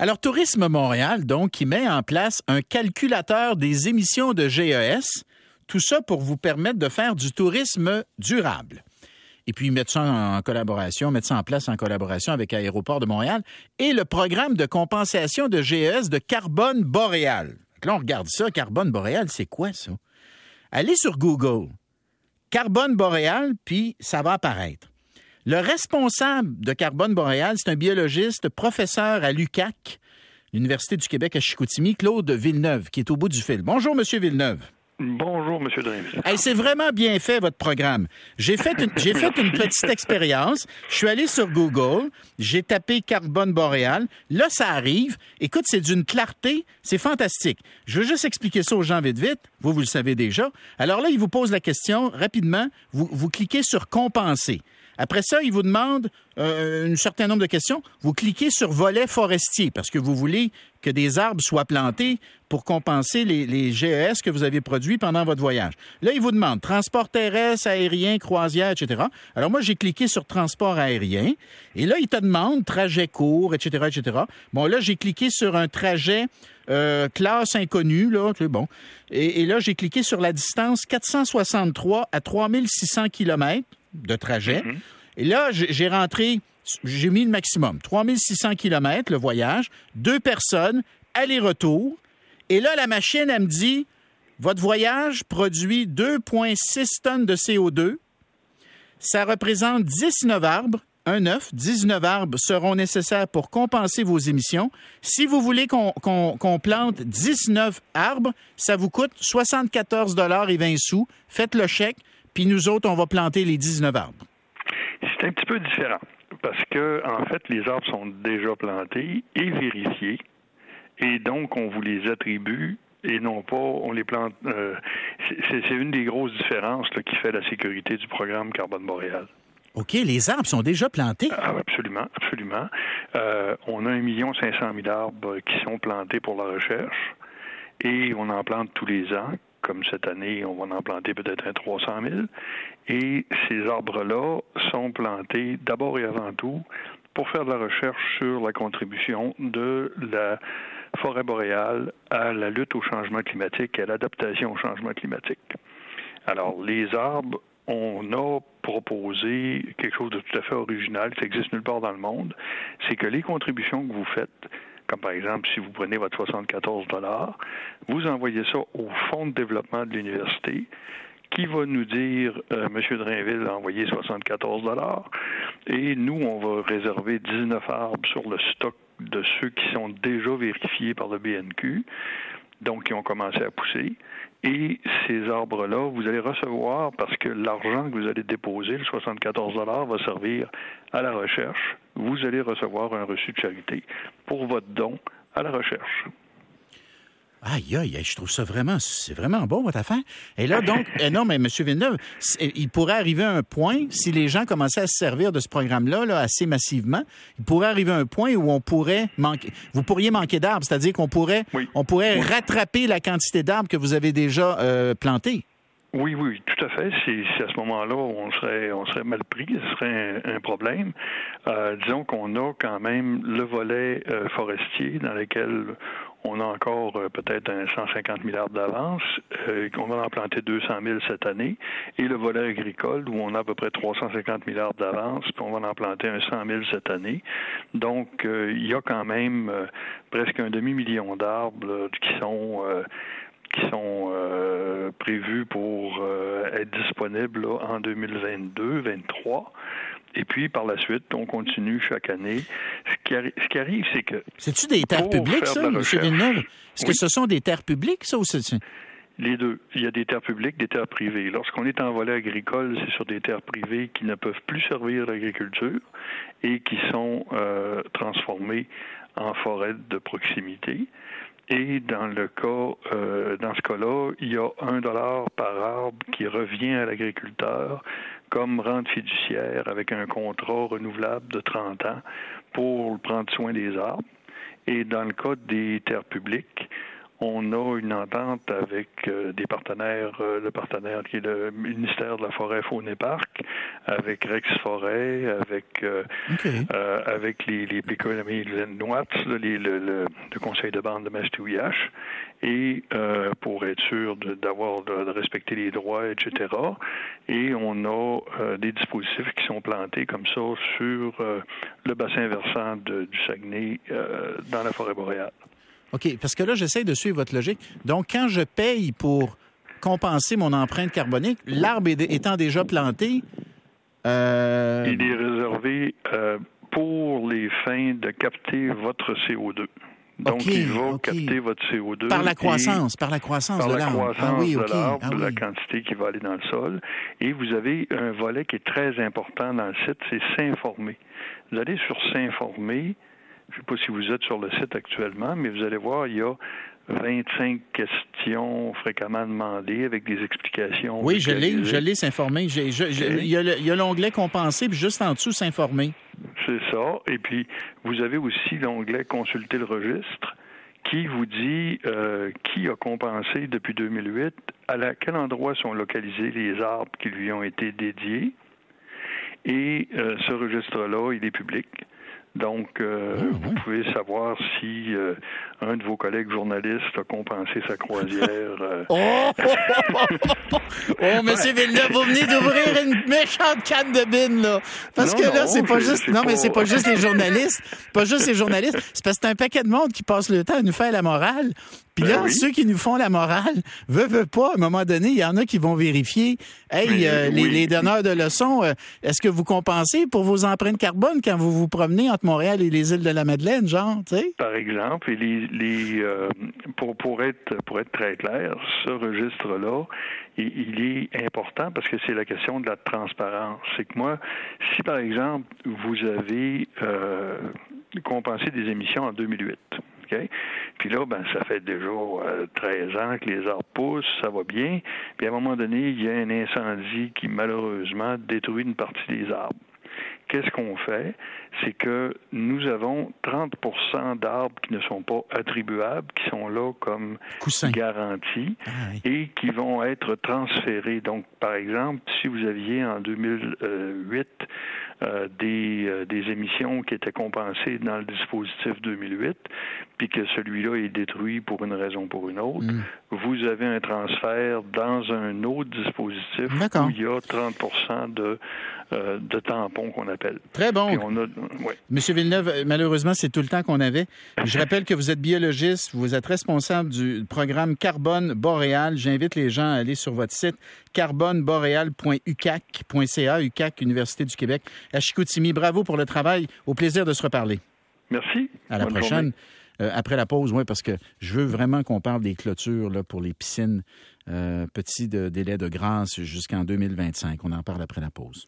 Alors, Tourisme Montréal, donc, qui met en place un calculateur des émissions de GES, tout ça pour vous permettre de faire du tourisme durable. Et puis mettre ça en collaboration, mettre ça en place en collaboration avec Aéroport de Montréal et le programme de compensation de GES de carbone boréal. Là, on regarde ça, carbone boréal, c'est quoi ça? Allez sur Google, carbone boréal, puis ça va apparaître. Le responsable de Carbone Boréal, c'est un biologiste, professeur à l'UCAC, l'Université du Québec à Chicoutimi, Claude Villeneuve, qui est au bout du fil. Bonjour, Monsieur Villeneuve. Bonjour, M. Drainville. c'est vraiment bien fait, votre programme. J'ai fait une, j'ai fait une petite expérience. Je suis allé sur Google, j'ai tapé carbone boréal. Là, ça arrive. Écoute, c'est d'une clarté, c'est fantastique. Je veux juste expliquer ça aux gens vite, vite. Vous, vous le savez déjà. Alors là, il vous pose la question rapidement. Vous, vous cliquez sur compenser. Après ça, il vous demande euh, un certain nombre de questions. Vous cliquez sur volet forestier parce que vous voulez que des arbres soient plantés pour compenser les, GES que vous avez produits pendant votre voyage. Là, il vous demande transport terrestre, aérien, croisière, etc. Alors moi, j'ai cliqué sur transport aérien et là, il te demande trajet court, etc., etc. Bon, là, j'ai cliqué sur un trajet euh, classe inconnue, là, bon. Et, là, j'ai cliqué sur la distance 463 à 3600 km de trajet. Mhm. Et là, j'ai rentré, j'ai mis le maximum, 3600 km le voyage, deux personnes, aller-retour. Et là, la machine, elle me dit, votre voyage produit 2,6 tonnes de CO2. Ça représente 19 arbres, un œuf, 19 arbres seront nécessaires pour compenser vos émissions. Si vous voulez qu'on plante 19 arbres, ça vous coûte 74 dollars et 20 sous. Faites le chèque puis nous autres, on va planter les 19 arbres. C'est un petit peu différent parce que, en fait, les arbres sont déjà plantés et vérifiés, et donc on vous les attribue et non pas on les plante. Euh, c'est une des grosses différences qui fait la sécurité du programme Carbone Boréal. OK, les arbres sont déjà plantés. Ah, absolument, absolument. Euh, on a 1 500 000 arbres qui sont plantés pour la recherche et on en plante tous les ans comme cette année, on va en planter peut-être un 300 000. Et ces arbres-là sont plantés d'abord et avant tout pour faire de la recherche sur la contribution de la forêt boréale à la lutte au changement climatique et à l'adaptation au changement climatique. Alors, les arbres, on a proposé quelque chose de tout à fait original qui existe nulle part dans le monde, c'est que les contributions que vous faites par exemple si vous prenez votre 74 dollars, vous envoyez ça au fonds de développement de l'université qui va nous dire euh, Monsieur Drainville a envoyé 74 dollars et nous on va réserver 19 arbres sur le stock de ceux qui sont déjà vérifiés par le BNQ donc qui ont commencé à pousser. Et ces arbres-là, vous allez recevoir, parce que l'argent que vous allez déposer, le 74 va servir à la recherche, vous allez recevoir un reçu de charité pour votre don à la recherche. Aïe, aïe, je trouve ça vraiment, c'est vraiment bon votre affaire. Et là, donc, eh non, mais M. Villeneuve, il pourrait arriver un point, si les gens commençaient à se servir de ce programme-là là, assez massivement, il pourrait arriver un point où on pourrait manquer, vous pourriez manquer d'arbres, c'est-à-dire qu'on pourrait, on pourrait rattraper la quantité d'arbres que vous avez déjà euh, plantés. Oui, oui, tout à fait. C'est à ce moment-là on serait on serait mal pris, ce serait un, problème. Euh, disons qu'on a quand même le volet euh, forestier dans lequel on a encore euh, peut-être un 150 milliards d'avance. Euh, on va en planter 200 000 cette année. Et le volet agricole, où on a à peu près 350 milliards d'avance, puis on va en planter un 100 000 cette année. Donc, euh, il y a quand même presque un demi-million d'arbres qui sont qui sont prévus pour être disponibles en 2022-2023. Et puis, par la suite, on continue chaque année. Ce qui, arrive, c'est que... C'est-tu des terres publiques, ça, M. Villeneuve? Est-ce que ce sont des terres publiques, ça, ou c'est... Les deux. Il y a des terres publiques, des terres privées. Lorsqu'on est en volet agricole, c'est sur des terres privées qui ne peuvent plus servir l'agriculture et qui sont euh, transformées en forêt de proximité. Et dans le cas, euh, dans ce cas-là, il y a un dollar par arbre qui revient à l'agriculteur comme rente fiduciaire avec un contrat renouvelable de 30 ans pour prendre soin des arbres. Et dans le cas des terres publiques, On a une entente avec euh, des partenaires, euh, le partenaire qui est le ministère de la Forêt, Faune et Parc, avec Rex Forêt, avec euh, avec les, les PKMI les, le, le, le, conseil de bande de Mastouillache, et pour être sûr d'avoir de, de, respecter les droits, etc. Et on a des dispositifs qui sont plantés comme ça sur le bassin versant du Saguenay dans la forêt boréale. OK, parce que là, j'essaie de suivre votre logique. Donc, quand je paye pour compenser mon empreinte carbonique, l'arbre étant déjà planté... Euh... Il est réservé euh, pour les fins de capter votre CO2. Donc, il va capter votre CO2. Par la croissance, par la croissance de l'arbre. Par la croissance ah de l'arbre, ah la quantité qui va aller dans le sol. Et vous avez un volet qui est très important dans le site, c'est s'informer. Vous allez sur s'informer, je ne sais pas si vous êtes sur le site actuellement, mais vous allez voir, il y a 25 questions fréquemment demandées avec des explications. Oui, je l'ai, je l'ai s'informer. Il y a l'onglet compenser, puis juste en dessous, s'informer. C'est ça. Et puis, vous avez aussi l'onglet consulter le registre qui vous dit euh, qui a compensé depuis 2008, à quel endroit sont localisés les arbres qui lui ont été dédiés. Et euh, ce registre-là, il est public. Donc, euh, ah, vous pouvez savoir si euh, un de vos collègues journalistes a compensé sa croisière. Euh. oh, oh, Monsieur Villeneuve, vous venez d'ouvrir une méchante canne de bine, là. Parce que là, c'est pas juste, non, mais c'est pas juste les journalistes, pas juste les journalistes. C'est parce que c'est un paquet de monde qui passe le temps à nous faire la morale. Puis là, ben ceux qui nous font la morale, veut, veut pas, à un moment donné, il y en a qui vont vérifier. Hey, euh, les, donneurs de leçons, euh, est-ce que vous compensez pour vos empreintes carbone quand vous vous promenez entre Montréal et les îles de la Madeleine, genre, tu sais? Par exemple, et les, euh, pour, pour, être, pour être très clair, ce registre-là, il, est important parce que c'est la question de la transparence. C'est que moi, si par exemple, vous avez compensé des émissions en 2008, puis là, ben, ça fait déjà 13 ans que les arbres poussent, ça va bien. Puis à un moment donné, il y a un incendie qui malheureusement détruit une partie des arbres. Qu'est-ce qu'on fait? C'est que nous avons 30% d'arbres qui ne sont pas attribuables, qui sont là comme garantie ah et qui vont être transférés. Donc, par exemple, si vous aviez en 2008 euh, des, euh, des émissions qui étaient compensées dans le dispositif 2008, puis que celui-là est détruit pour une raison ou pour une autre, mm. vous avez un transfert dans un autre dispositif où il y a 30 de, euh, de tampons qu'on appelle. Très bon. Monsieur Villeneuve, malheureusement, c'est tout le temps qu'on avait. Je rappelle que vous êtes biologiste, vous êtes responsable du programme Carbone Boréal. J'invite les gens à aller sur votre site carboneboréal.ucac.ca, UCAC, Université du Québec, à Chicoutimi. Bravo pour le travail. Au plaisir de se reparler. Merci. À la prochaine. Euh, après la pause, oui, parce que je veux vraiment qu'on parle des clôtures là, pour les piscines. Euh, petit délai de grâce jusqu'en 2025. On en parle après la pause.